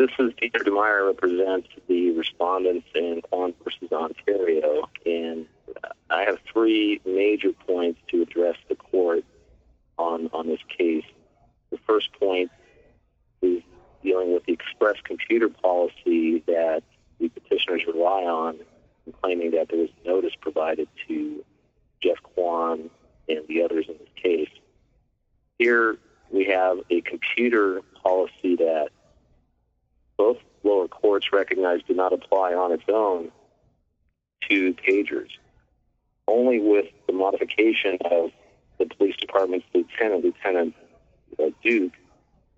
This is Dieter Dammeier, represents the respondents in Quon versus Ontario, and I have three major points to address the court on, on this case. The first point is dealing with the express computer policy that the petitioners rely on in claiming that there was notice provided to Jeff Quon and the others in this case. Here we have a computer policy that both lower courts recognized did not apply on its own to pagers. Only with the modification of the police department's lieutenant, Lieutenant uh, Duke,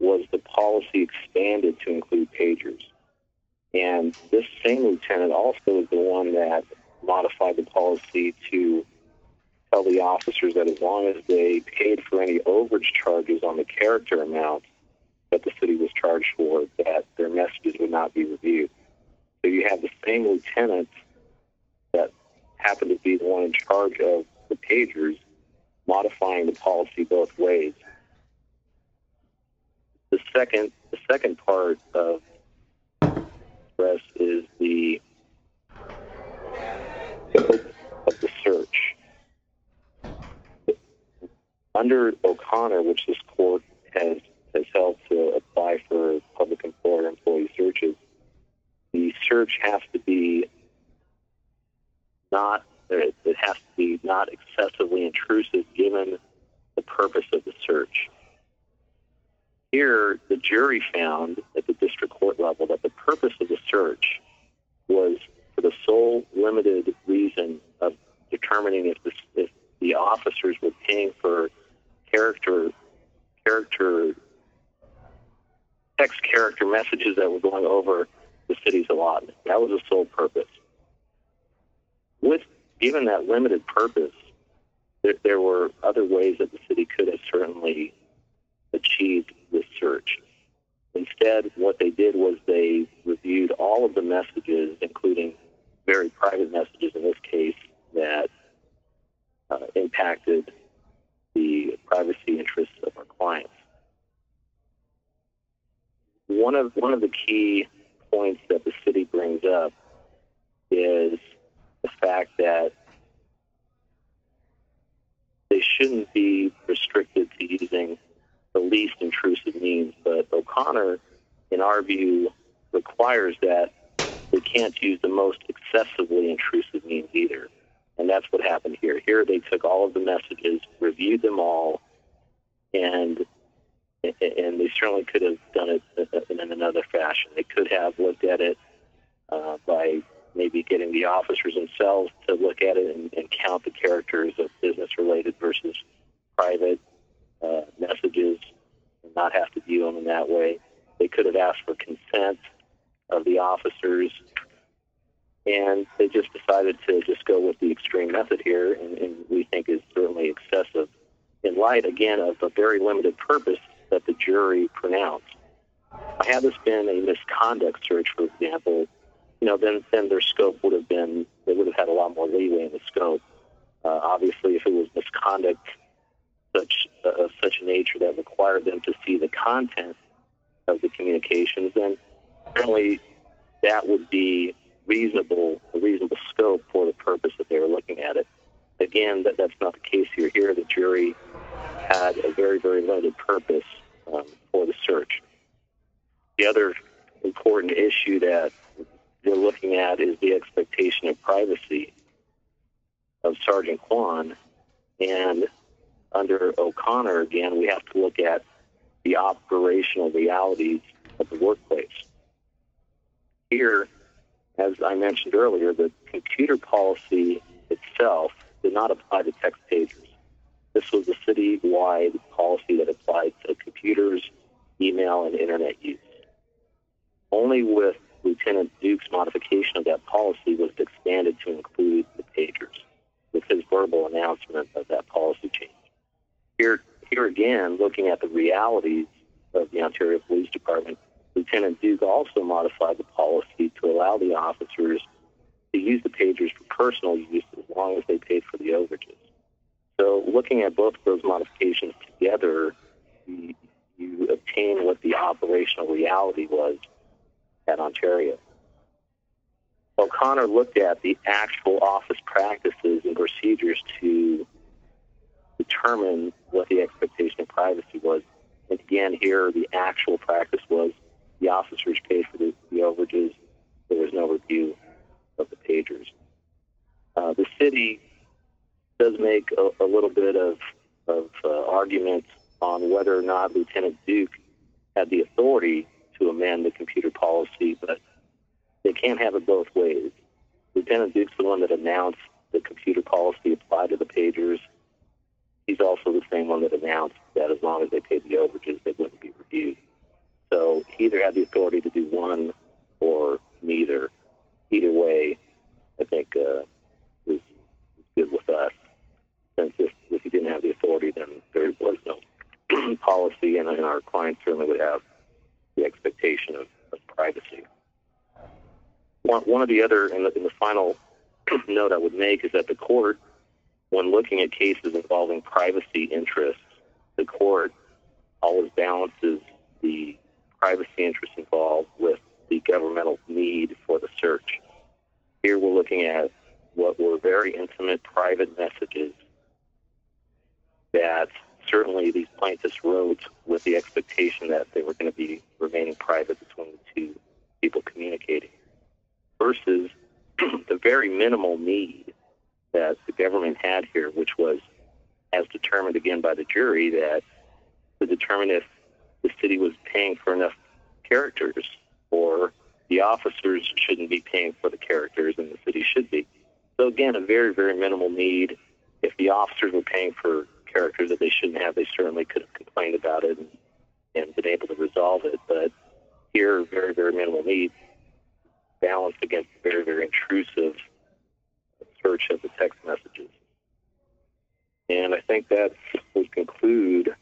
was the policy expanded to include pagers. And this same lieutenant also is the one that modified the policy to tell the officers that as long as they paid for any overage charges on the character amount that the city was charged for, that their messages would not be reviewed. So you have the same lieutenant that happened to be the one in charge of the pagers modifying the policy both ways. The second, the second part of this is the of the search. Under O'Connor, which this court has to apply for public employer employee searches, the search has to be not, it has to be not excessively intrusive given the purpose of the search. Here, the jury found at the district court level that the purpose of the search was for the sole limited reason of determining if the, if the officers were paying for character, character, text character messages that were going over the city's allotment. That was the sole purpose. With given that limited purpose, there, there were other ways that the city could have certainly achieved this search. Instead, what they did was they reviewed all of the messages, including very private messages in this case, that uh, impacted the privacy interests of our clients. One of one of the key points that the city brings up is the fact that they shouldn't be restricted to using the least intrusive means, but O'Connor, in our view, requires that they can't use the most excessively intrusive means either. And that's what happened here. Here they took all of the messages, reviewed them all, and and they certainly could have done it in another fashion. They could have looked at it uh, by maybe getting the officers themselves to look at it and, and count the characters of business-related versus private uh, messages, and not have to view them in that way. They could have asked for consent of the officers and they just decided to just go with the extreme method here, and, and we think is certainly excessive in light, again, of the very limited purpose jury pronounced. Had this been a misconduct search, for example, you know, then then their scope would have been they would have had a lot more leeway in the scope. Uh, obviously, if it was misconduct such uh, of such a nature that required them to see the content of the communications, then certainly that would be reasonable, a reasonable scope for the purpose that they were looking at it. Again, that, that's not the case here. Here, the jury had a very, very limited purpose um, for the search. The other important issue that we're looking at is the expectation of privacy of Sergeant Quon. And under O'Connor, again, we have to look at the operational realities of the workplace. Here, as I mentioned earlier, the computer policy itself did not apply to text pagers. This was a city-wide policy that applied to computers, email, and internet use. Only with Lieutenant Duke's modification of that policy was it expanded to include the pagers with his verbal announcement of that policy change. Here, here again, looking at the realities of the Ontario Police Department, Lieutenant Duke also modified the policy to allow the officers to use the pagers for personal use as long as they paid for the overages. So, looking at both of those modifications together, you, you obtain what the operational reality was O'Connor looked at the actual office practices and procedures to determine what the expectation of privacy was. And again, here the actual practice was the officers paid for the, the overages. There was no review of the pagers. Uh, the city does make a, a little bit of, of uh, argument on whether or not Lieutenant Duke had the authority to amend the computer policy, but they can't have it both ways. Lieutenant Duke's the one that announced the computer policy applied to the pagers. He's also the same one that announced that as long as they paid the overages, they wouldn't be reviewed. So he either had the authority to do one or neither. Either way, I think uh, was good with us. Since if, if he didn't have the authority, then there was no policy, and, and our clients certainly would have the expectation of, of privacy. One, one of the other, in the, in the final note I would make is that the court, when looking at cases involving privacy interests, the court always balances the privacy interests involved with the governmental need for the search. Here we're looking at what were very intimate private messages that certainly these plaintiffs wrote with the expectation that they were going to be remaining private between the two people communicating versus the very minimal need that the government had here, which was, as determined again by the jury, that to determine if the city was paying for enough characters or the officers shouldn't be paying for the characters and the city should be. So again, a very, very minimal need. If the officers were paying for characters that they shouldn't have, they certainly could have complained about it and, and been able to resolve it. But here, very, very minimal need balanced against very, very intrusive search of the text messages. And I think that would conclude